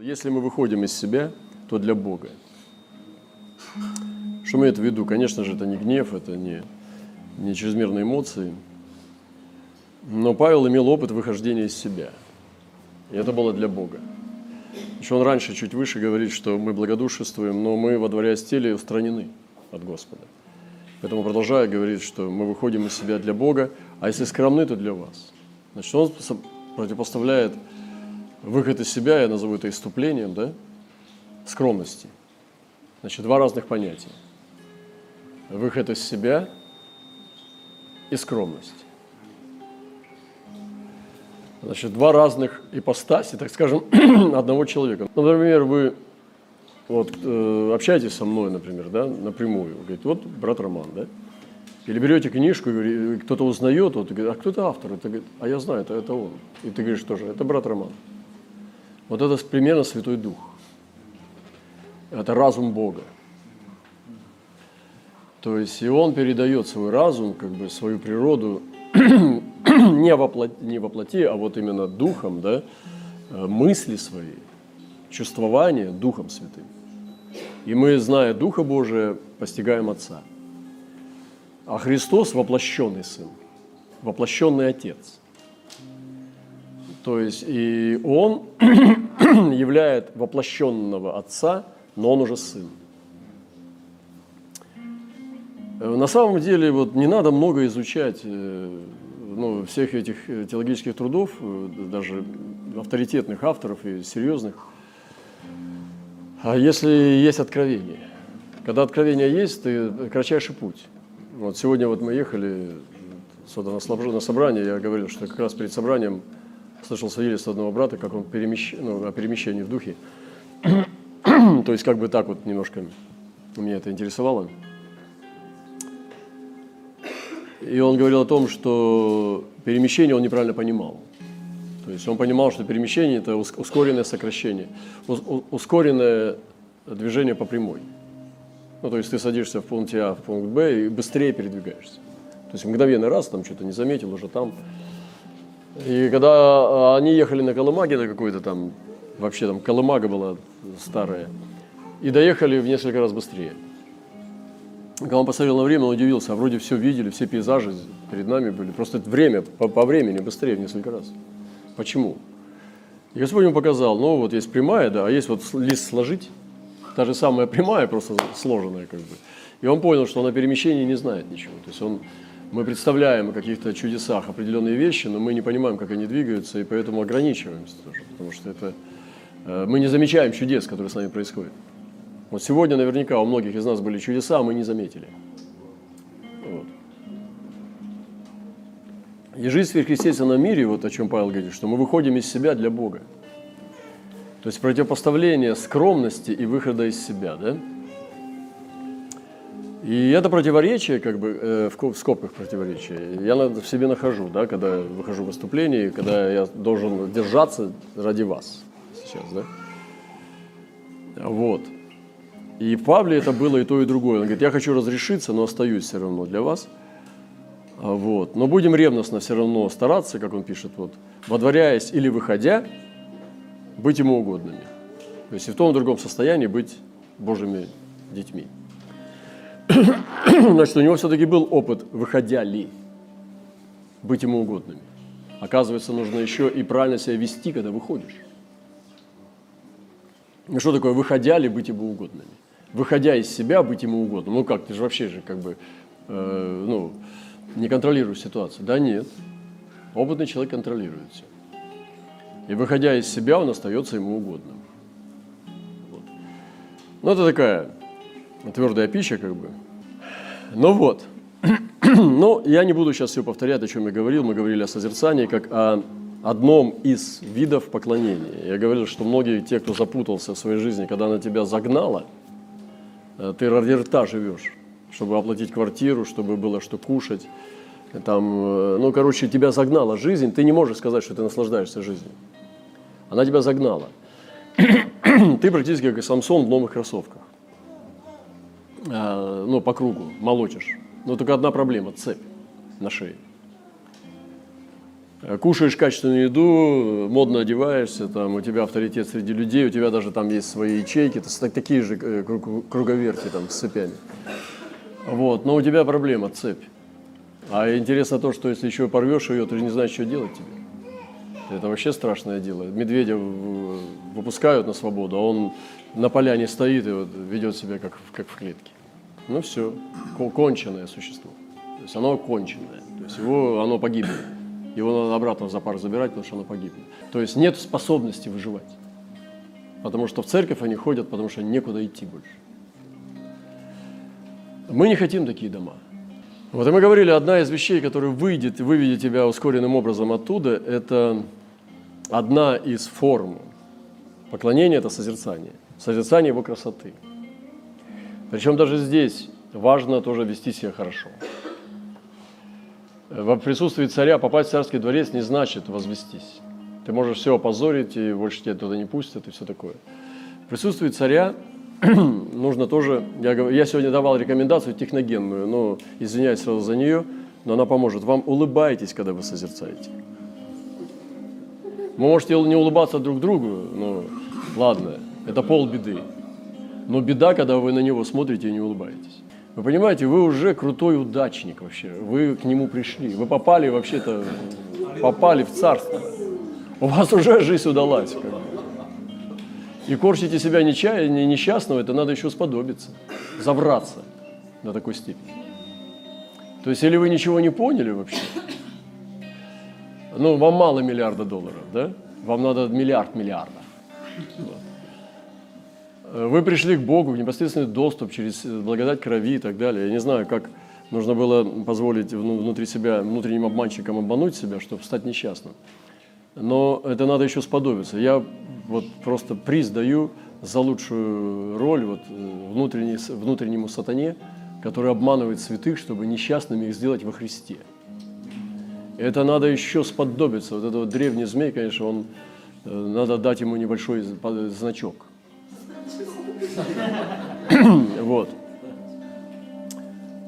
Если мы выходим из себя, то для Бога. Что имеет в виду? Конечно же, это не гнев, это не, не чрезмерные эмоции. Но Павел имел опыт выхождения из себя. И это было для Бога. Еще он раньше, чуть выше, говорит, что мы благодушествуем, но мы, водворяясь в теле, устранены от Господа. Поэтому продолжая говорит, что мы выходим из себя для Бога, а если скромны, то для вас. Значит, он противопоставляет выход из себя, я назову это иступлением, да, скромности. Значит, два разных понятия. Выход из себя и скромность. Значит, два разных ипостаси, так скажем, одного человека. Ну, например, вы вот, э, общаетесь со мной, например, да, напрямую. Говорит, вот брат Роман, да? Или берете книжку, и кто-то узнает, вот, и говорит, а кто это автор? Это, говорит, а я знаю, это, это он. И ты говоришь тоже, это брат Роман. Вот это примерно Святой Дух. Это разум Бога. То есть и он передает свой разум, как бы свою природу не во, не во плоти, а вот именно духом, да, э, мысли свои, чувствование Духом Святым. И мы, зная Духа Божия, постигаем Отца. А Христос – воплощенный Сын, воплощенный Отец. То есть и Он являет воплощенного Отца, но Он уже Сын. Э, на самом деле вот не надо много изучать э, ну, всех этих теологических трудов, э, даже авторитетных авторов и серьезных. А если есть откровение? Когда откровение есть, ты кратчайший путь. Вот сегодня вот мы ехали сюда на собрание, я говорил, что как раз перед собранием слышал свидетельство одного брата, как он перемещ... ну, о перемещении в духе. То есть как бы так вот немножко меня это интересовало. И он говорил о том, что перемещение он неправильно понимал. То есть он понимал, что перемещение – это ускоренное сокращение, ускоренное движение по прямой. Ну, то есть ты садишься в пункте А в пункт Б и быстрее передвигаешься. То есть мгновенный раз, там что-то не заметил, уже там. И когда а, они ехали на Колымаге на какой-то там, вообще там Колымага была старая, и доехали в несколько раз быстрее. Когда он посмотрел на время, он удивился, а вроде все видели, все пейзажи перед нами были. Просто время, по, по времени быстрее в несколько раз. Почему? И Господь ему показал, ну вот есть прямая, да, а есть вот лист сложить, та же самая прямая, просто сложенная как бы. И он понял, что он о перемещении не знает ничего. То есть он, мы представляем о каких-то чудесах определенные вещи, но мы не понимаем, как они двигаются, и поэтому ограничиваемся тоже, потому что это, э, мы не замечаем чудес, которые с нами происходят. Вот сегодня наверняка у многих из нас были чудеса, а мы не заметили. Вот. И жизнь сверхъестественном мире, вот о чем Павел говорит, что мы выходим из себя для Бога. То есть противопоставление скромности и выхода из себя, да? И это противоречие, как бы, э, в скобках противоречие, я в себе нахожу, да, когда выхожу в выступление, когда я должен держаться ради вас сейчас, да. Вот. И в Павле это было и то, и другое. Он говорит, я хочу разрешиться, но остаюсь все равно для вас. А, вот. Но будем ревностно все равно стараться, как он пишет, вот, водворяясь или выходя, быть ему угодными. То есть и в том и в другом состоянии быть Божьими детьми. Значит, у него все-таки был опыт, выходя ли, быть ему угодными. Оказывается, нужно еще и правильно себя вести, когда выходишь. Ну что такое выходя ли быть ему угодными? выходя из себя, быть ему угодным. Ну как, ты же вообще же как бы, э, ну, не контролируешь ситуацию. Да нет, опытный человек контролирует все. И выходя из себя, он остается ему угодным. Вот. Ну это такая твердая пища как бы. Ну вот. Ну, я не буду сейчас все повторять, о чем я говорил. Мы говорили о созерцании, как о одном из видов поклонения. Я говорил, что многие те, кто запутался в своей жизни, когда она тебя загнала – Э, ты ради рта живешь, чтобы оплатить квартиру, чтобы было что кушать. Там, э, ну, короче, тебя загнала жизнь, ты не можешь сказать, что ты наслаждаешься жизнью. Она тебя загнала. ты практически как Самсон в новых кроссовках. А, ну, по кругу, молотишь. Но только одна проблема – цепь на шее. Э, Кушаешь качественную еду, модно одеваешься, там, у тебя авторитет среди людей, у тебя даже там есть свои ячейки, это так- такие же э, круг- круговерти там, с цепями. Вот, но у тебя проблема, цепь. А интересно то, что если еще порвешь ее, ты же не знаешь, что делать тебе. Это вообще страшное дело. Медведя выпускают на свободу, а он на поляне стоит и вот ведет себя как, как в клетке. Ну все, конченое существо. То есть оно конченое. То есть его, оно погибнет. Его надо обратно в зоопарк забирать, потому что оно погибнет. То есть нет способности выживать. Потому что в церковь они ходят, потому что некуда идти больше. Мы не хотим такие дома. Вот и мы говорили, одна из вещей, которая выйдет, выведет тебя ускоренным образом оттуда, это одна из форм поклонения – это созерцание. Созерцание его красоты. Причем даже здесь важно тоже вести себя хорошо. В присутствии царя попасть в царский дворец не значит возвестись. Ты можешь все опозорить, и больше тебя туда не пустят, и все такое. В присутствии царя нужно тоже, я, я сегодня давал рекомендацию техногенную, но извиняюсь сразу за нее, но она поможет. Вам улыбайтесь, когда вы созерцаете. Вы можете не улыбаться друг другу, ну ладно, это полбеды. Но беда, когда вы на него смотрите и не улыбаетесь. Вы понимаете, вы уже крутой удачник вообще. Вы к нему пришли. Вы попали вообще-то, попали в царство. У вас уже жизнь удалась. как. И корчите себя неча- не- несчастного, это надо еще сподобиться, завраться до такой степени. То есть, или вы ничего не поняли вообще, ну, вам мало миллиарда долларов, да? Вам надо миллиард миллиардов. Вот. Э, Вы пришли к Богу непосредственный доступ через э, благодать крови и так далее. Я не знаю, как нужно было позволить вну- внутри себя, внутренним обманщикам обмануть себя, чтобы стать несчастным. Но это надо еще сподобиться. Я вот просто приз даю за лучшую роль вот, э, внутреннему сатане, который обманывает святых, чтобы несчастными их сделать во Христе. Это надо еще сподобиться. Вот этот вот древний змей, конечно, он, надо дать ему небольшой значок. Вот.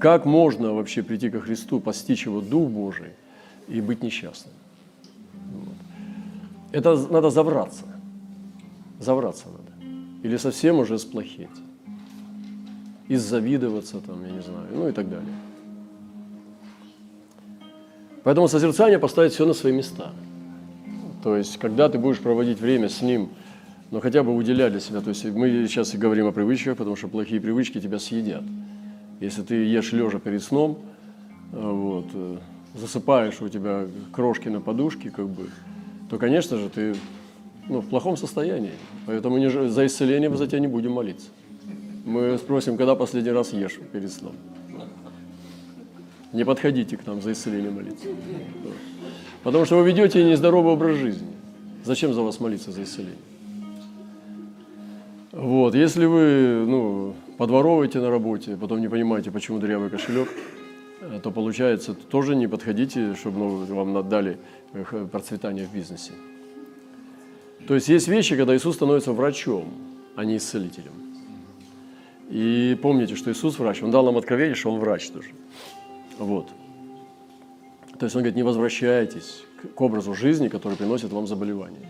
Как можно вообще прийти ко Христу, постичь Его Дух Божий и быть несчастным? Вот. Это надо завраться. Завраться надо. Или совсем уже сплохеть. Иззавидоваться там, я не знаю, ну и так далее. Поэтому созерцание поставит все на свои места. То есть, когда ты будешь проводить время с Ним, но хотя бы уделять для себя. То есть мы сейчас и говорим о привычках, потому что плохие привычки тебя съедят. Если ты ешь лежа перед сном, э, вот, э, засыпаешь, у тебя крошки на подушке, как бы, то, конечно же, ты ну, в плохом состоянии. Поэтому не за исцеление мы за тебя не будем молиться. Мы спросим, когда последний раз ешь перед сном. Не подходите к нам за исцеление молиться. Потому что вы ведете нездоровый образ жизни. Зачем за вас молиться за исцеление? Вот, если вы, ну, подворовываете на работе, потом не понимаете, почему дырявый кошелек, э, то получается, тоже не подходите, чтобы ну, вам отдали э, процветание в бизнесе. То есть есть вещи, когда Иисус становится врачом, а не исцелителем. И помните, что Иисус врач, Он дал нам откровение, что Он врач тоже. Вот. То есть Он говорит, не возвращайтесь к- образу жизни, который приносит вам заболевание.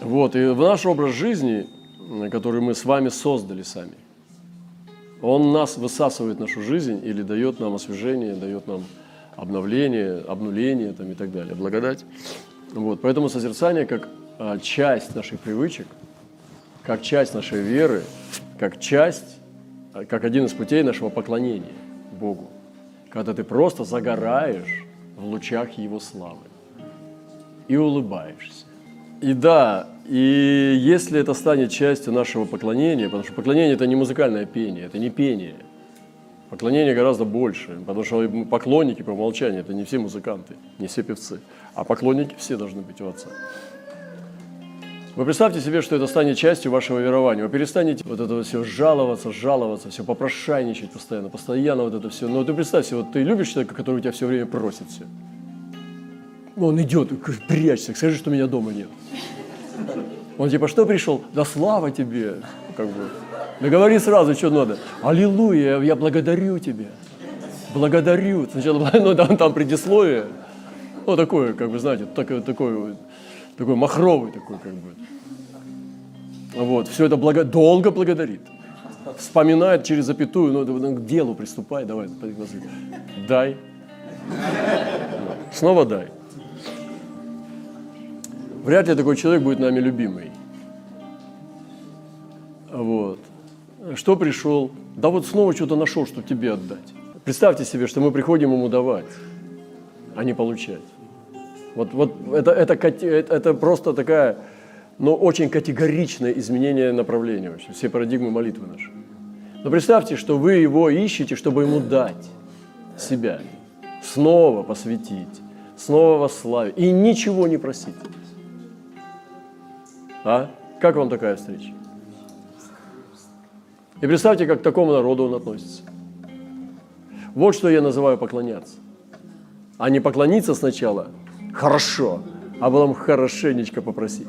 Вот, и в наш образ жизни, который мы с вами создали сами, он нас высасывает нашу жизнь или дает нам освежение, дает нам обновление, обнуление там, и так далее, благодать. Вот, поэтому созерцание как а, часть наших привычек, как часть нашей веры, как часть, а, как один из путей нашего поклонения Богу. Когда ты просто загораешь в лучах Его славы и улыбаешься. И да, и если это станет частью нашего поклонения, потому что поклонение это не музыкальное пение, это не пение. Поклонение гораздо больше, потому что поклонники по умолчанию, это не все музыканты, не все певцы, а поклонники все должны быть у Отца. Вы представьте себе, что это станет частью вашего верования. Вы перестанете вот это все жаловаться, жаловаться, все попрошайничать постоянно, постоянно вот это все. Но ты представь себе, вот ты любишь человека, который у тебя все время просит все. Он идет, прячься, скажи, что меня дома нет. Он типа, что пришел? Да слава тебе. Как бы. Да говори сразу, что надо. Аллилуйя, я благодарю тебя. Благодарю. Сначала ну, там, там предисловие. Ну, такой, как бы, знаете, такой, такой, такой махровый такой, как бы. Вот, все это благо... долго благодарит. Вспоминает через запятую, ну, ну, к делу приступай, давай, дай. Снова дай. Вряд ли такой человек будет нами любимый. Вот. Что пришел? Да вот снова что-то нашел, чтобы тебе отдать. Представьте себе, что мы приходим ему давать, а не получать. Вот, вот это, это, это просто такая, ну, очень категоричное изменение направления вообще, все парадигмы молитвы наши. Но представьте, что вы его ищете, чтобы ему дать себя, снова посвятить, снова восславить и ничего не просить. А? Как вам такая встреча? И представьте, как к такому народу он относится. Вот что я называю поклоняться. А не поклониться сначала хорошо, а потом хорошенечко попросить.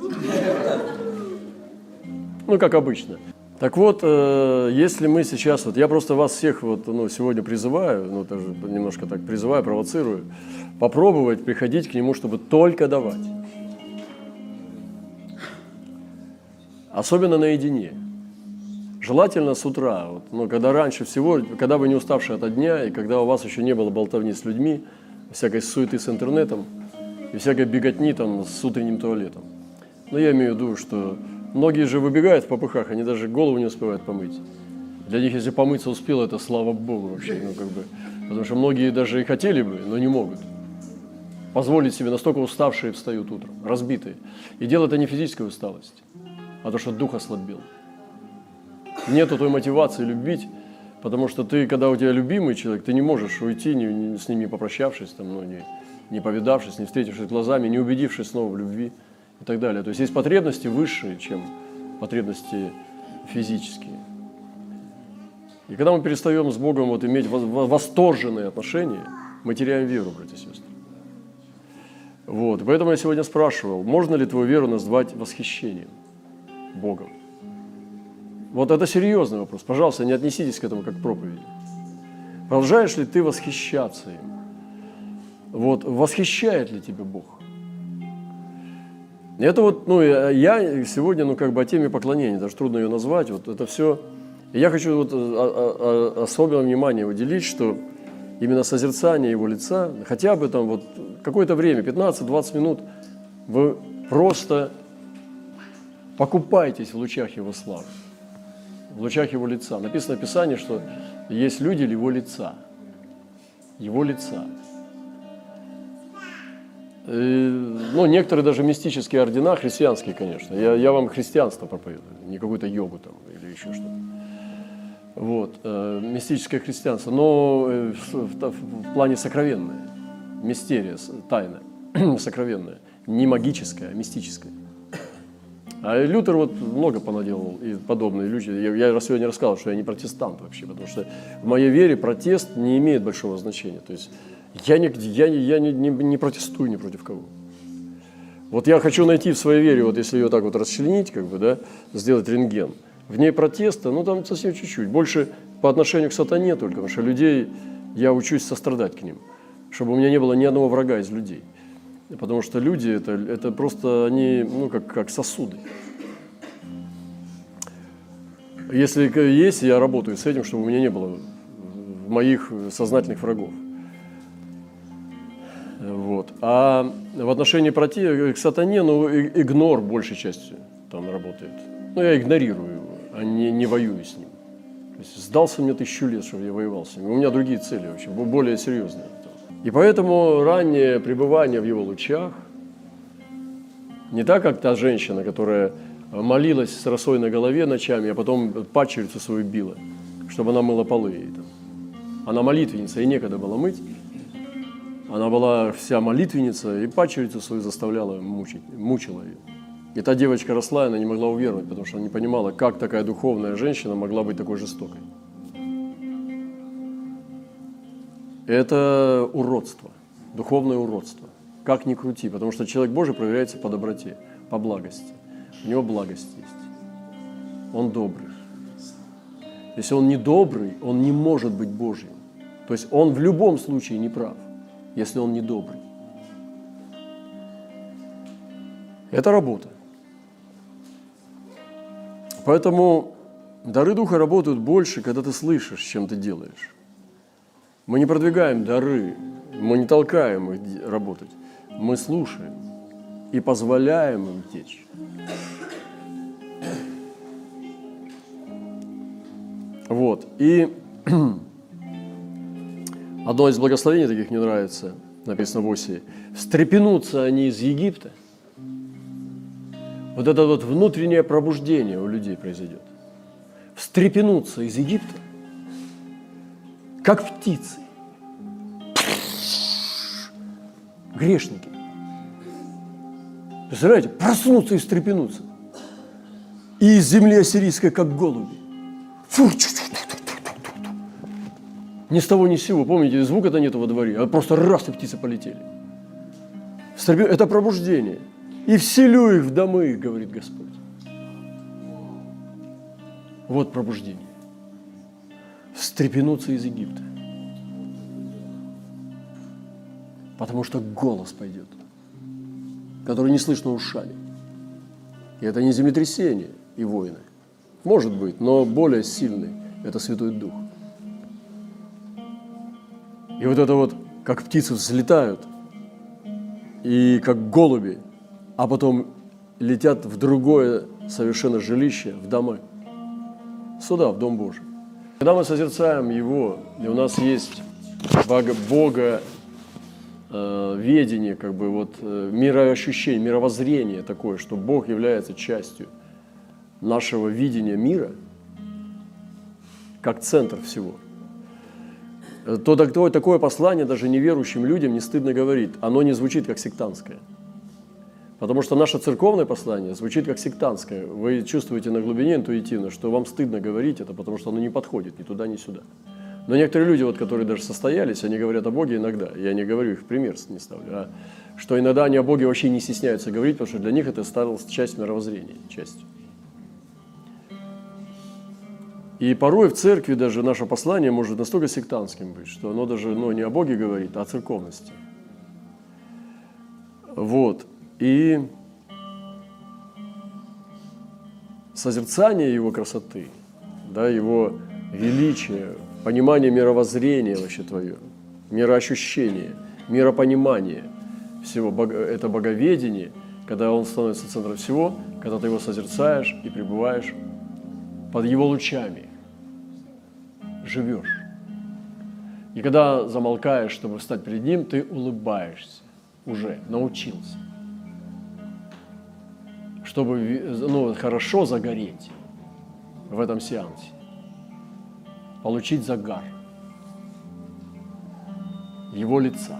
Ну, как обычно. Так вот, э, если мы сейчас, вот я просто вас всех вот, ну, сегодня призываю, ну, тоже немножко так призываю, провоцирую, попробовать приходить к нему, чтобы только давать. Особенно наедине. Желательно с утра, вот, ну, когда раньше всего, когда вы не уставшие от дня, и когда у вас еще не было болтовни с людьми, всякой суеты с интернетом и всякой беготни там с утренним туалетом. Но я имею в виду, что многие же выбегают в попыхах, они даже голову не успевают помыть. Для них, если помыться успел, это слава Богу вообще, ну как бы, потому что многие даже и хотели бы, но не могут позволить себе, настолько уставшие встают утром, разбитые. И дело это не физическая усталость, а то, что дух ослабел. Нету той мотивации любить, потому что ты, когда у тебя любимый человек, ты не можешь уйти, не, не, с не попрощавшись, там, ну, не, не повидавшись, не встретившись глазами, не убедившись снова в любви и так далее. То есть есть потребности высшие, чем потребности физические. И когда мы перестаем с Богом вот иметь восторженные отношения, мы теряем веру, братья и сестры. Вот. Поэтому я сегодня спрашивал, можно ли твою веру назвать восхищением Богом? Вот это серьезный вопрос. Пожалуйста, не отнеситесь к этому как к проповеди. Продолжаешь ли ты восхищаться им? Вот, восхищает ли тебя Бог? Это вот, ну, я сегодня, ну, как бы о теме поклонения, даже трудно ее назвать, вот это все. Я хочу вот а, особое внимание уделить, что именно созерцание его лица, хотя бы там вот какое-то время, 15-20 минут, вы просто покупаетесь в лучах его славы, в лучах его лица. Написано в Писании, что есть люди его лица, его лица. И, ну, некоторые даже мистические ордена, христианские, конечно. Я, я вам христианство проповедую, не какую-то йогу там или еще что-то. Вот, э, мистическое христианство, но э, в, в, в плане сокровенное, мистерия, тайна, сокровенная, не магическая, а мистическая. А Лютер вот много понаделал и подобные люди. Я, я сегодня рассказал, что я не протестант вообще, потому что в моей вере протест не имеет большого значения. То есть я не, я, я не, не, не протестую ни против кого. Вот я хочу найти в своей вере, вот если ее так вот расчленить, как бы, да, сделать рентген, в ней протеста, ну там совсем чуть-чуть, больше по отношению к сатане только, потому что людей, я учусь сострадать к ним, чтобы у меня не было ни одного врага из людей. Потому что люди это, это просто они, ну, как, как сосуды. Если есть, я работаю с этим, чтобы у меня не было моих сознательных врагов. Вот. А в отношении проти... к сатане, ну, игнор большей частью там работает. Ну, я игнорирую его, а не, не воюю с ним. То есть сдался мне тысячу лет, чтобы я воевал с ним. У меня другие цели вообще, более серьезные. И поэтому раннее пребывание в его лучах, не так, как та женщина, которая молилась с росой на голове ночами, а потом падчерицу свою била, чтобы она мыла полы. Она молитвенница, и некогда было мыть. Она была вся молитвенница, и падчерицу свою заставляла мучить, мучила ее. И та девочка росла, и она не могла уверовать, потому что она не понимала, как такая духовная женщина могла быть такой жестокой. Это уродство, духовное уродство. Как ни крути, потому что человек Божий проверяется по доброте, по благости. У него благость есть. Он добрый. Если он не добрый, он не может быть Божьим. То есть он в любом случае не прав если он не добрый. Это работа. Поэтому дары Духа работают больше, когда ты слышишь, чем ты делаешь. Мы не продвигаем дары, мы не толкаем их работать. Мы слушаем и позволяем им течь. Вот. И одно из благословений таких мне нравится, написано в Осии. Встрепенутся они из Египта. Вот это вот внутреннее пробуждение у людей произойдет. Встрепенутся из Египта, как птицы. Грешники. Представляете, проснуться и встрепенуться. И из земли ассирийской, как голуби. Фу, ни с того ни с сего. Помните, звука-то нету во дворе, а просто раз и птицы полетели. Это пробуждение. И вселю их в домы, говорит Господь. Вот пробуждение. Встрепенуться из Египта. Потому что голос пойдет, который не слышно ушами. И это не землетрясение и войны. Может быть, но более сильный – это Святой Дух. И вот это вот, как птицы взлетают, и как голуби, а потом летят в другое совершенно жилище, в дома. Сюда, в Дом Божий. Когда мы созерцаем Его, и у нас есть Бога, Бога э, ведение, как бы вот э, мироощущение, мировоззрение такое, что Бог является частью нашего видения мира, как центр всего – то такое, такое послание даже неверующим людям не стыдно говорить. Оно не звучит как сектантское. Потому что наше церковное послание звучит как сектантское. Вы чувствуете на глубине интуитивно, что вам стыдно говорить это, потому что оно не подходит ни туда, ни сюда. Но некоторые люди, вот, которые даже состоялись, они говорят о Боге иногда. Я не говорю их пример, не ставлю. А что иногда они о Боге вообще не стесняются говорить, потому что для них это стало часть мировоззрения, частью. И порой в церкви даже наше послание может настолько сектантским быть, что оно даже ну, не о Боге говорит, а о церковности. Вот. И созерцание его красоты, да, его величия, понимание мировоззрения вообще твое, мироощущение, миропонимание всего, это боговедение, когда он становится центром всего, когда ты его созерцаешь и пребываешь под его лучами живешь. И когда замолкаешь, чтобы встать перед Ним, ты улыбаешься уже, научился. Чтобы ну, хорошо загореть в этом сеансе, получить загар его лица.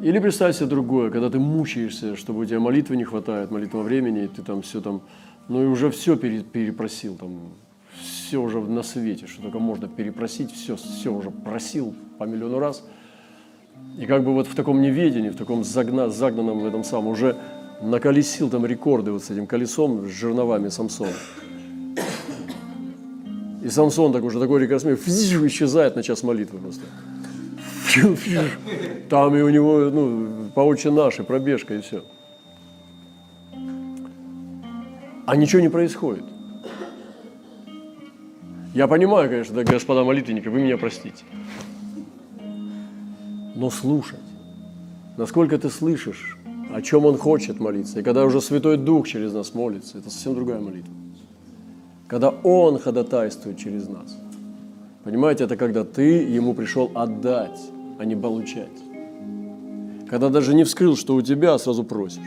Или представь себе другое, когда ты мучаешься, чтобы у тебя молитвы не хватает, молитва времени, и ты там все там, ну и уже все перепросил, там, все уже на свете, что только можно перепросить, все, все уже просил по миллиону раз. И как бы вот в таком неведении, в таком загна, загнанном в этом самом, уже наколесил там рекорды вот с этим колесом, с жерновами Самсона. И Самсон так уже такой рекордсмен, исчезает на час молитвы просто. Там и у него, ну, по очень пробежка и все. А ничего не происходит. Я понимаю, конечно, господа молитвенники, вы меня простите. Но слушать, насколько ты слышишь, о чем он хочет молиться, и когда уже Святой Дух через нас молится, это совсем другая молитва. Когда Он ходатайствует через нас. Понимаете, это когда ты ему пришел отдать, а не получать. Когда даже не вскрыл, что у тебя, а сразу просишь.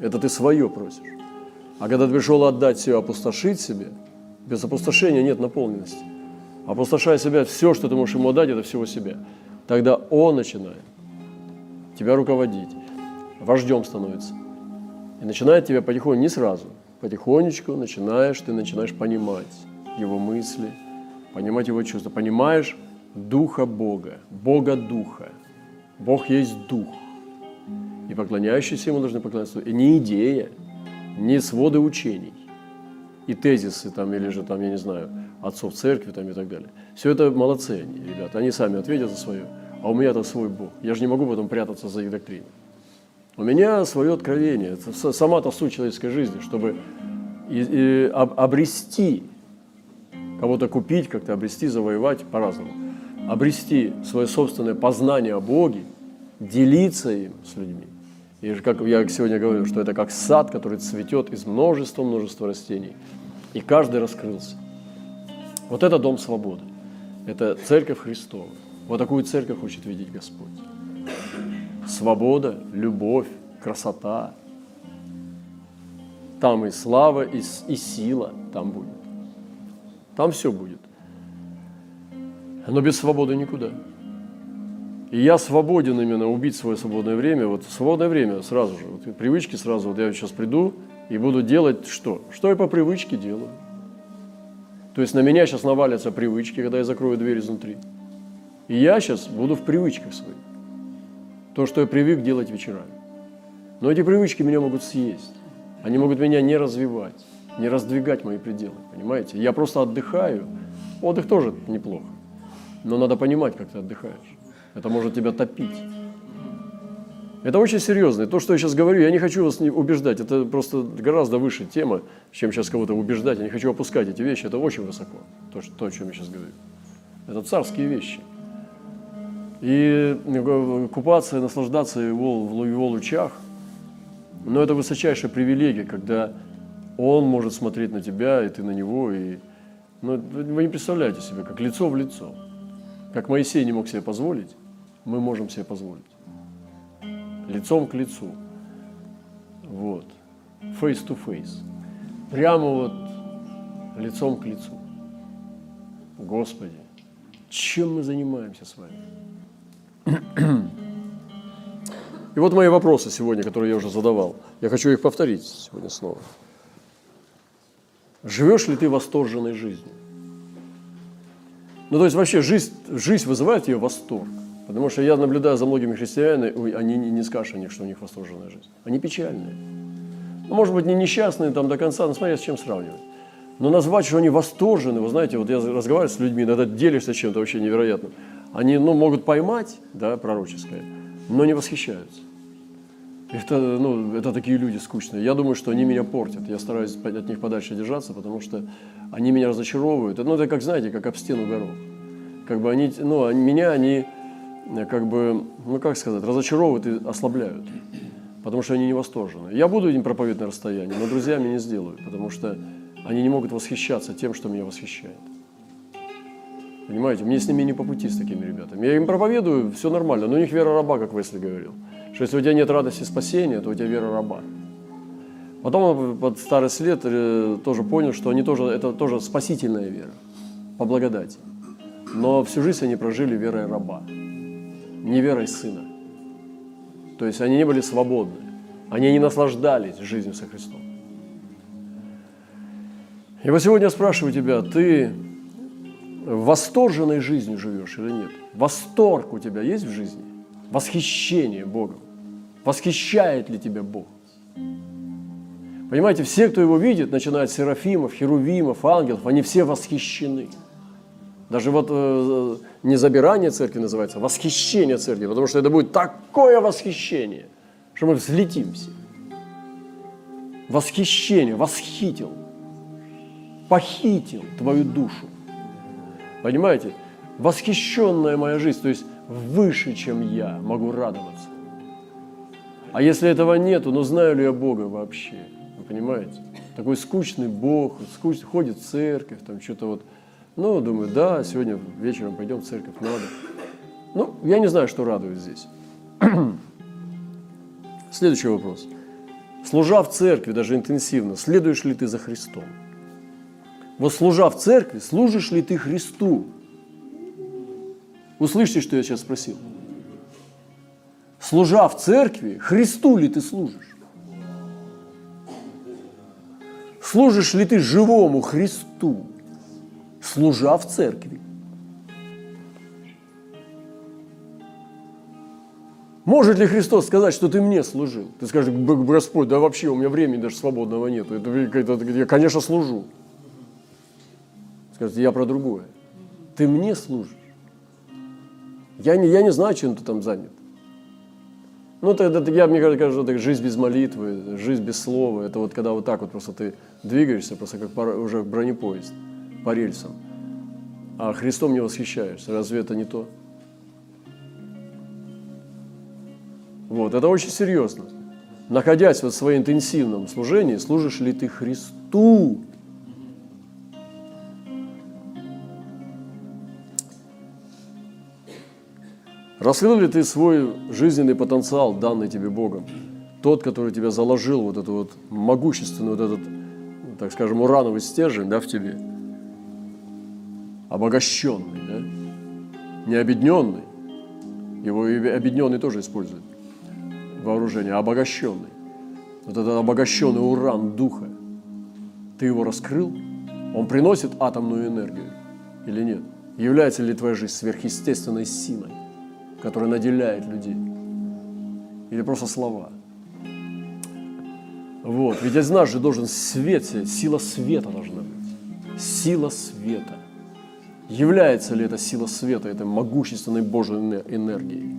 Это ты свое просишь. А когда ты пришел отдать все, опустошить себе – без опустошения нет наполненности. Опустошая себя, все, что ты можешь ему отдать, это всего себя. Тогда он начинает тебя руководить, вождем становится. И начинает тебя потихоньку, не сразу, потихонечку начинаешь, ты начинаешь понимать его мысли, понимать его чувства. Понимаешь Духа Бога, Бога Духа. Бог есть Дух. И поклоняющиеся Ему должны поклоняться. И не идея, не своды учений, и тезисы там, или же там, я не знаю, отцов церкви там и так далее. Все это молодцы они, ребята, они сами ответят за свое. А у меня-то свой Бог. Я же не могу потом прятаться за их доктрину. У меня свое откровение, это сама-то суть человеческой жизни, чтобы и, и обрести, кого-то купить, как-то обрести, завоевать по-разному. Обрести свое собственное познание о Боге, делиться им с людьми. И как я сегодня говорю, что это как сад, который цветет из множества-множества растений. И каждый раскрылся. Вот это дом свободы. Это церковь Христова. Вот такую церковь хочет видеть Господь. Свобода, любовь, красота. Там и слава, и, и сила там будет. Там все будет. Но без свободы никуда. И я свободен именно убить свое свободное время. Вот свободное время сразу же, вот привычки сразу. Вот я сейчас приду и буду делать что? Что я по привычке делаю? То есть на меня сейчас навалятся привычки, когда я закрою дверь изнутри. И я сейчас буду в привычках своих. То, что я привык делать вечерами. Но эти привычки меня могут съесть. Они могут меня не развивать, не раздвигать мои пределы. Понимаете? Я просто отдыхаю. Отдых тоже неплохо. Но надо понимать, как ты отдыхаешь. Это может тебя топить. Это очень серьезно. То, что я сейчас говорю, я не хочу вас не убеждать. Это просто гораздо выше тема, чем сейчас кого-то убеждать. Я не хочу опускать эти вещи. Это очень высоко, то, что, то о чем я сейчас говорю. Это царские вещи. И ну, купаться и наслаждаться его, его лучах, но это высочайшая привилегия, когда он может смотреть на тебя, и ты на него. И, ну, вы не представляете себе, как лицо в лицо. Как Моисей не мог себе позволить, мы можем себе позволить лицом к лицу. Вот. Face to face. Прямо вот лицом к лицу. Господи, чем мы занимаемся с вами? И вот мои вопросы сегодня, которые я уже задавал. Я хочу их повторить сегодня снова. Живешь ли ты восторженной жизнью? Ну, то есть вообще жизнь, жизнь вызывает ее восторг. Потому что я наблюдаю за многими христианами, они не, не скажешь о них, что у них восторженная жизнь. Они печальные. Ну, может быть, не несчастные там до конца, но смотря с чем сравнивать. Но назвать, что они восторжены, вы знаете, вот я разговариваю с людьми, иногда делишься чем-то вообще невероятным. Они ну, могут поймать, да, пророческое, но не восхищаются. Это, ну, это такие люди скучные. Я думаю, что они меня портят. Я стараюсь от них подальше держаться, потому что они меня разочаровывают. Ну, это как, знаете, как об стену горох. Как бы они, ну, меня они Э, как бы, ну как сказать, разочаровывают и ослабляют, потому что они не восторжены. Я буду им проповедовать на расстоянии, но друзьями не сделаю, потому что они не могут восхищаться тем, что меня восхищает. Понимаете, мне с ними не по пути, с такими ребятами. Я им проповедую, все нормально, но у них вера раба, как Весли говорил. Что если у тебя нет радости спасения, то у тебя вера раба. Потом под старый след э, тоже понял, что они тоже, это тоже спасительная вера, по благодати. Но всю жизнь они прожили верой раба не верой сына. То есть они не были свободны, они не наслаждались жизнью со Христом. И вот сегодня спрашиваю тебя, ты восторженной жизнью живешь или нет? Восторг у тебя есть в жизни? Восхищение Богом? Восхищает ли тебя Бог? Понимаете, все, кто его видит, начиная от серафимов, херувимов, ангелов, они все восхищены – даже вот э, не забирание церкви называется, а восхищение церкви, потому что это будет такое восхищение, что мы взлетим все. Восхищение, восхитил, похитил твою душу. Понимаете? Восхищенная моя жизнь, то есть выше, чем я, могу радоваться. А если этого нету, ну знаю ли я Бога вообще? Вы понимаете? Такой скучный Бог, скучный, ходит в церковь, там что-то вот ну, думаю, да, сегодня вечером пойдем в церковь, надо. Ну, я не знаю, что радует здесь. Следующий вопрос. Служа в церкви, даже интенсивно, следуешь ли ты за Христом? Вот служа в церкви, служишь ли ты Христу? Услышите, что я сейчас спросил? Служа в церкви, Христу ли ты служишь? Служишь ли ты живому Христу? служа в церкви. Может ли Христос сказать, что ты мне служил? Ты скажешь, Господь, да вообще у меня времени даже свободного нет. Это, это, я, конечно, служу. Скажете, я про другое. Ты мне служишь. Я не, я не знаю, чем ты там занят. Ну, это, я, мне кажется, это жизнь без молитвы, жизнь без слова. Это вот когда вот так вот просто ты двигаешься, просто как по, уже бронепоезд по рельсам. А Христом не восхищаешься. Разве это не то? Вот, это очень серьезно. Находясь вот в своем интенсивном служении, служишь ли ты Христу? Раскрыл ли ты свой жизненный потенциал, данный тебе Богом? Тот, который тебя заложил, вот этот вот могущественный, вот этот, так скажем, урановый стержень, да, в тебе. Обогащенный, да? Не обедненный. Его и обедненный тоже используют вооружение, обогащенный. Вот этот обогащенный уран духа. Ты его раскрыл? Он приносит атомную энергию или нет? Является ли твоя жизнь сверхъестественной силой? Который наделяет людей. Или просто слова. Вот. Ведь из нас же должен свет, сила света должна быть. Сила света. Является ли эта сила света этой могущественной Божьей энергией?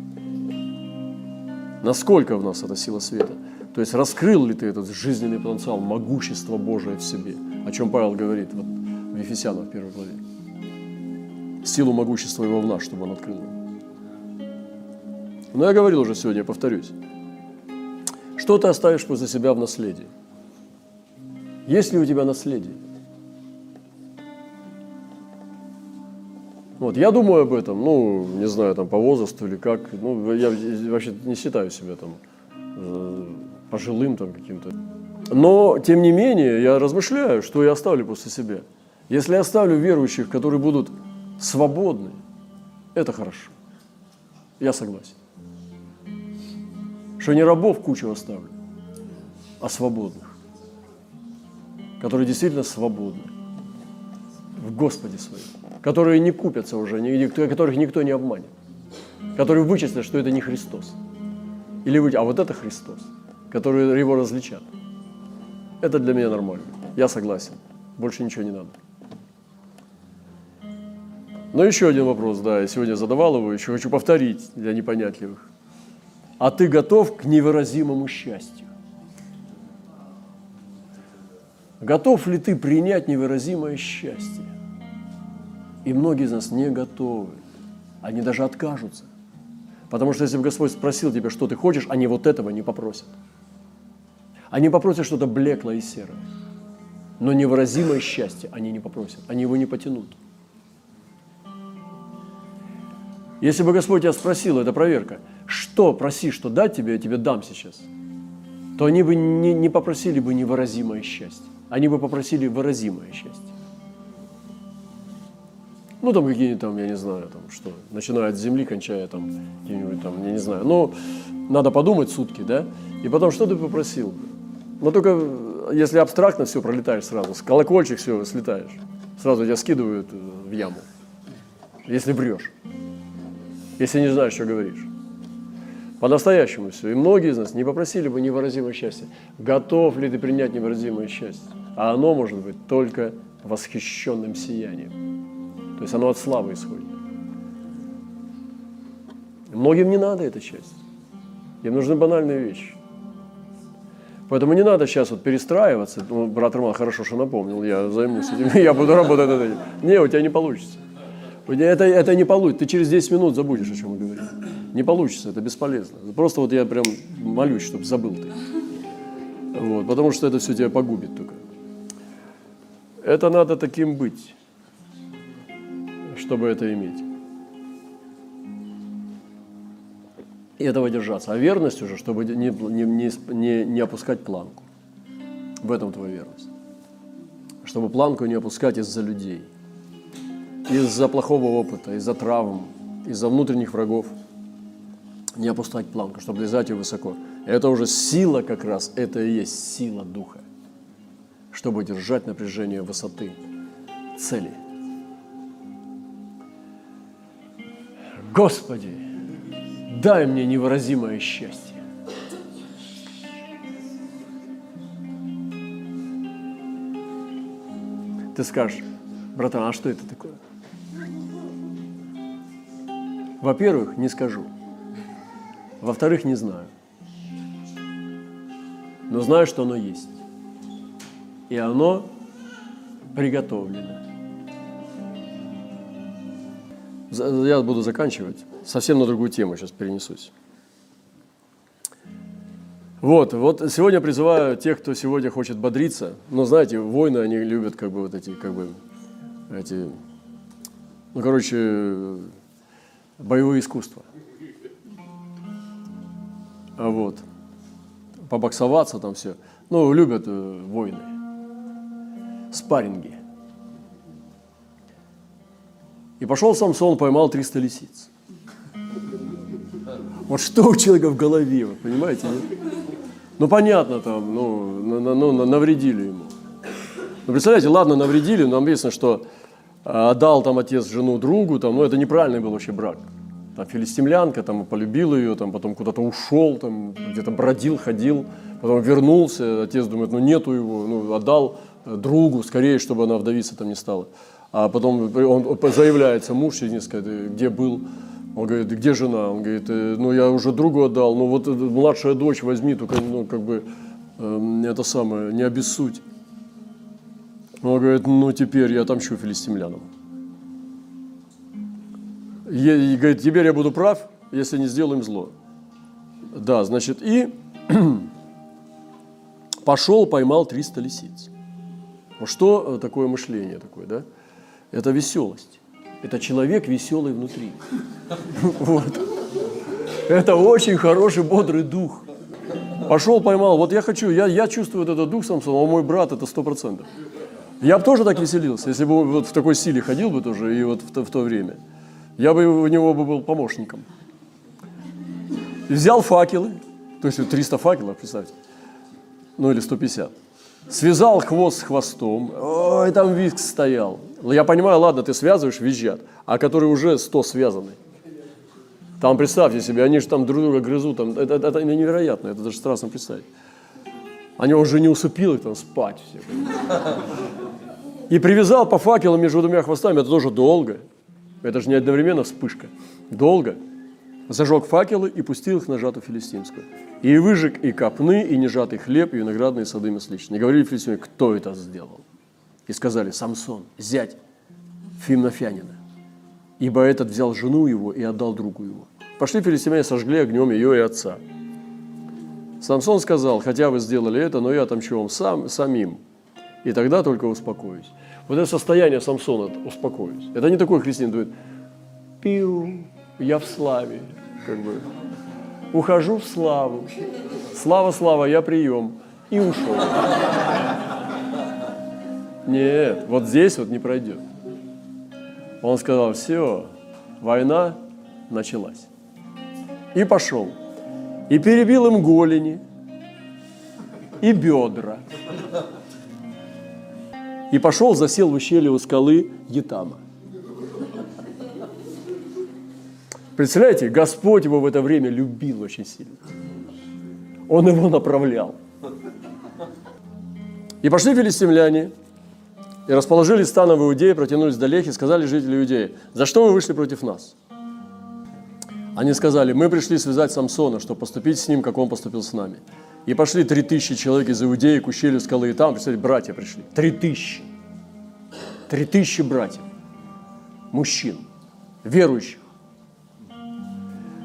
Насколько в нас эта сила света? То есть раскрыл ли ты этот жизненный потенциал, могущество Божие в себе, о чем Павел говорит вот, в Ефесянах первой главе. Силу могущества его в нас, чтобы он открыл его. Но я говорил уже сегодня, повторюсь. Что ты оставишь после себя в наследии? Есть ли у тебя наследие? Вот, я думаю об этом, ну, не знаю, там, по возрасту или как. Ну, я вообще не считаю себя там э, пожилым там каким-то. Но, тем не менее, я размышляю, что я оставлю после себя. Если я оставлю верующих, которые будут свободны, это хорошо. Я согласен что не рабов кучу оставлю, а свободных, которые действительно свободны в Господе своем, которые не купятся уже, которых никто не обманет, которые вычислят, что это не Христос. Или вы, а вот это Христос, которые его различат. Это для меня нормально. Я согласен. Больше ничего не надо. Но еще один вопрос, да, я сегодня задавал его, еще хочу повторить для непонятливых а ты готов к невыразимому счастью. Готов ли ты принять невыразимое счастье? И многие из нас не готовы. Они даже откажутся. Потому что если бы Господь спросил тебя, что ты хочешь, они вот этого не попросят. Они попросят что-то блеклое и серое. Но невыразимое счастье они не попросят. Они его не потянут. Если бы Господь тебя спросил, это проверка, что проси, что дать тебе, я тебе дам сейчас, то они бы не, не попросили бы невыразимое счастье. Они бы попросили выразимое счастье. Ну, там какие-нибудь там, я не знаю, там что, начиная от земли, кончая там какие-нибудь там, я не знаю. Но надо подумать сутки, да? И потом, что ты попросил? Но только если абстрактно все пролетаешь сразу, с колокольчик все слетаешь. Сразу тебя скидывают в яму, если врешь если не знаешь, что говоришь. По-настоящему все. И многие из нас не попросили бы невыразимое счастье. Готов ли ты принять невыразимое счастье? А оно может быть только восхищенным сиянием. То есть оно от славы исходит. Многим не надо это счастье. Им нужны банальные вещи. Поэтому не надо сейчас вот перестраиваться. Ну, брат Роман хорошо, что напомнил, я займусь этим, я буду работать над этим. Не, у тебя не получится. Это, это не получится. Ты через 10 минут забудешь, о чем мы говорим. Не получится, это бесполезно. Просто вот я прям молюсь, чтобы забыл ты. Вот, потому что это все тебя погубит только. Это надо таким быть, чтобы это иметь. И этого держаться. А верность уже, чтобы не, не, не, не опускать планку. В этом твоя верность. Чтобы планку не опускать из-за людей – из-за плохого опыта, из-за травм, из-за внутренних врагов. Не опускать планку, чтобы лезать ее высоко. Это уже сила как раз, это и есть сила Духа, чтобы держать напряжение высоты, цели. Господи, дай мне невыразимое счастье. Ты скажешь, братан, а что это такое? Во-первых, не скажу. Во-вторых, не знаю. но знаю, что оно есть. И оно приготовлено. Я буду заканчивать. Совсем на другую тему сейчас перенесусь. Вот, вот сегодня призываю тех, кто сегодня хочет бодриться. Но знаете, воины, они любят как бы вот эти, как бы, эти, ну, короче, боевые искусства. А вот, побоксоваться там все. Ну, любят э, воины. Спарринги. И пошел Самсон, поймал 300 лисиц. Вот что у человека в голове, вы понимаете? нет? Ну, понятно, там, ну, на- на- ну, на- навредили ему. Ну, представляете, ладно, навредили, но написано, что а, отдал там отец жену другу, там, ну, это неправильный был вообще брак. Там филистимлянка, там, полюбил ее, там, потом куда-то ушел, там, где-то бродил, ходил, потом вернулся, отец думает, ну, нету его, ну, отдал э, другу, скорее, чтобы она вдовица там не стала. А потом он заявляется, муж через несколько, э, где был, он говорит, где жена? Он говорит, «Э, ну я уже другу отдал, ну вот э, младшая дочь возьми, только ну как бы эм, это самое, не обессудь. Он говорит, ну теперь я отомщу филистимлянам. И говорит, теперь я буду прав, если не сделаю им зло. Да, значит, и пошел, поймал 300 лисиц. Что э, такое мышление такое, да? Это веселость. Это человек веселый внутри. Вот. Это очень хороший, бодрый дух. Пошел, поймал. Вот я хочу, я, я чувствую этот дух Самсона, а мой брат это сто процентов. Я бы тоже так веселился, если бы вот в такой силе ходил бы тоже и вот в то, в то время. Я бы у него бы был помощником. И взял факелы, то есть вот 300 факелов, представьте, ну или 150. Связал хвост с хвостом, ой, там виск стоял. Ну, Я понимаю, ладно, ты связываешь, визжат, а которые уже 100 связаны. Там, представьте себе, они же там друг друга грызут, там, это, это- это невероятно, это даже страшно представить. Они уже не усыпил их там спать все. И привязал по факелу между двумя хвостами, это тоже долго. Это же не одновременно вспышка. Долго. Зажег факелы и пустил их на жату филистимскую. И выжег и копны, и нежатый хлеб, и виноградные сады масличные. И говорили филистимляне, кто это сделал? И сказали, Самсон, зять Фимнафянина. Ибо этот взял жену его и отдал другу его. Пошли филистимляне, сожгли огнем ее и отца. Самсон сказал, хотя вы сделали это, но я отомщу вам сам, самим, и тогда только успокоюсь. Вот это состояние Самсона, это успокоюсь. Это не такой христианин, говорит, пиу, я в славе, как бы, ухожу в славу, слава, слава, я прием, и ушел. Нет, вот здесь вот не пройдет. Он сказал, все, война началась. И пошел. И перебил им голени, и бедра. И пошел, засел в ущелье у скалы Етама. Представляете, Господь его в это время любил очень сильно. Он его направлял. И пошли филистимляне, и расположились станом в Иудее, протянулись до Лехи, сказали жители Иудеи, за что вы вышли против нас? Они сказали, мы пришли связать Самсона, чтобы поступить с ним, как он поступил с нами. И пошли три тысячи человек из Иудеи к ущелью скалы, и там, представляете, братья пришли. Три тысячи. Три тысячи братьев, мужчин, верующих,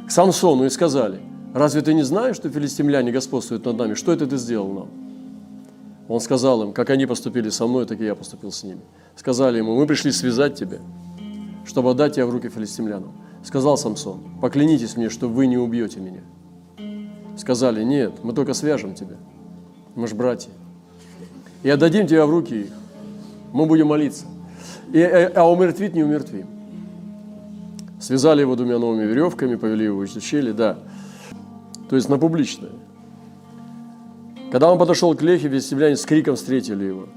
к Самсону и сказали, разве ты не знаешь, что филистимляне господствуют над нами? Что это ты сделал нам? Он сказал им, как они поступили со мной, так и я поступил с ними. Сказали ему, мы пришли связать тебя, чтобы отдать тебя в руки филистимлянам. Сказал Самсон, поклянитесь мне, что вы не убьете меня. Сказали, нет, мы только свяжем тебя. Мы же братья. И отдадим тебя в руки их. Мы будем молиться. И, э, а умертвить не умертвим. Связали его двумя новыми веревками, повели его в ущелье, да. То есть на публичное. Когда он подошел к Лехе, филистимляне с криком встретили его.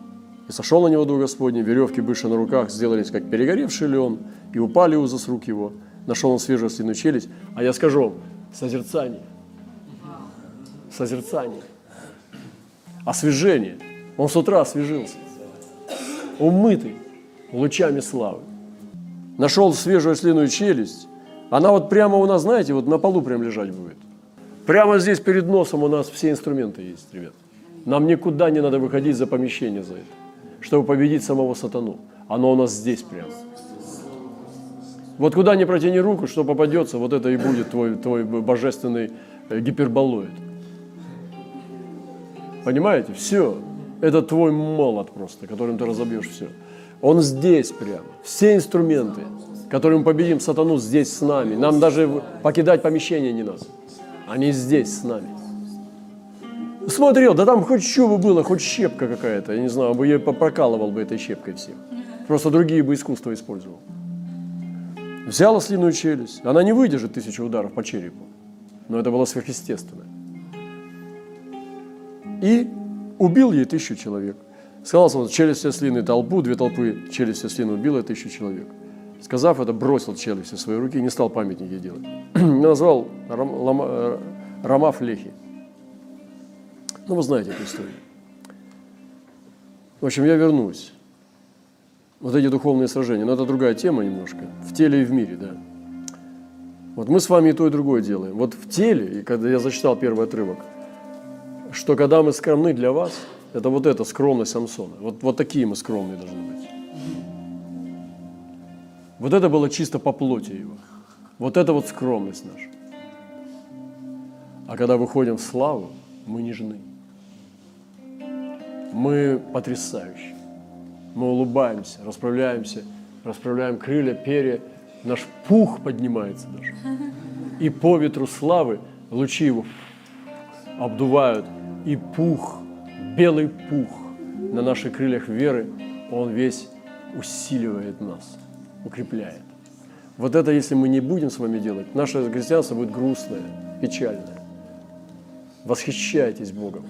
И сошел на него Дух Господний, веревки бывшие на руках сделались, как перегоревший лен, и упали узы с рук его. Нашел он свежую слиную челюсть. А я скажу вам, созерцание. Созерцание. Освежение. Он с утра освежился. Умытый лучами славы. Нашел свежую ослиную челюсть. Она вот прямо у нас, знаете, вот на полу прям лежать будет. Прямо здесь перед носом у нас все инструменты есть, ребят. Нам никуда не надо выходить за помещение за это, чтобы победить самого сатану. Оно у нас здесь прямо. Вот куда ни протяни руку, что попадется, вот это и будет твой, твой божественный э, гиперболоид. Понимаете? Все. Это твой молот просто, которым ты разобьешь все. Он здесь прямо. Все инструменты, которым победим сатану, здесь с нами. Нам даже покидать помещение не надо. Они здесь с нами. Смотрел, да там хоть что бы было, хоть щепка какая-то. Я не знаю, бы я прокалывал бы этой щепкой всех. Просто другие бы искусства использовал. Взял ослиную челюсть. Она не выдержит тысячу ударов по черепу. Но это было сверхъестественно. И убил ей тысячу человек. Сказал, что челюсть ослиной толпу, две толпы челюсть ослиной убила тысячу человек. Сказав это, бросил челюсть в свои руки и не стал памятники делать. Назвал э, Рамаф Лехи. Ну, вы знаете эту историю. В общем, я вернусь. Вот эти духовные сражения, но это другая тема немножко. В теле и в мире, да. Вот мы с вами и то, и другое делаем. Вот в теле, и когда я зачитал первый отрывок, что когда мы скромны для вас, это вот эта скромность Самсона. Вот, вот такие мы скромные должны быть. Вот это было чисто по плоти его. Вот это вот скромность наша. А когда выходим в славу, мы нежны. Мы потрясающие. Мы улыбаемся, расправляемся, расправляем крылья, перья. Наш пух поднимается даже. И по ветру славы лучи его обдувают. И пух, белый пух на наших крыльях веры, он весь усиливает нас укрепляет. Вот это, если мы не будем с вами делать, наше христианство будет грустное, печальное. Восхищайтесь Богом.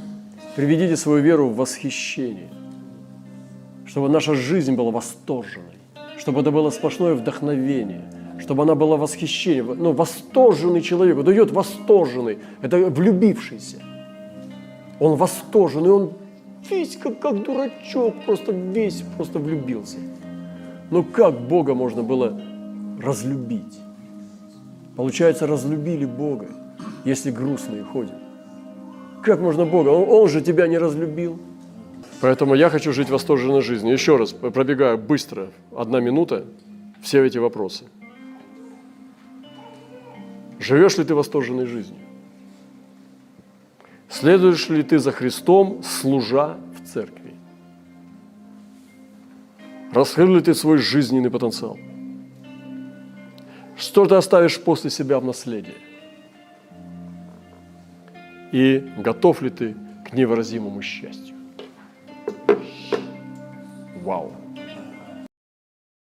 Приведите свою веру в восхищение, чтобы наша жизнь была восторженной, чтобы это было сплошное вдохновение, чтобы она была восхищением. Ну, восторженный человек, идет восторженный, это влюбившийся. Он восторженный, он весь как, как дурачок, просто весь просто влюбился. Ну как Бога можно было разлюбить? Получается, разлюбили Бога, если грустные ходят. Как можно Бога? Он, он же тебя не разлюбил. Поэтому я хочу жить восторженной жизнью. Еще раз пробегаю быстро, одна минута, все эти вопросы. Живешь ли ты восторженной жизнью? Следуешь ли ты за Христом, служа в церкви? Раскрыл ли ты свой жизненный потенциал? Что ты оставишь после себя в наследие? И готов ли ты к невыразимому счастью? Вау!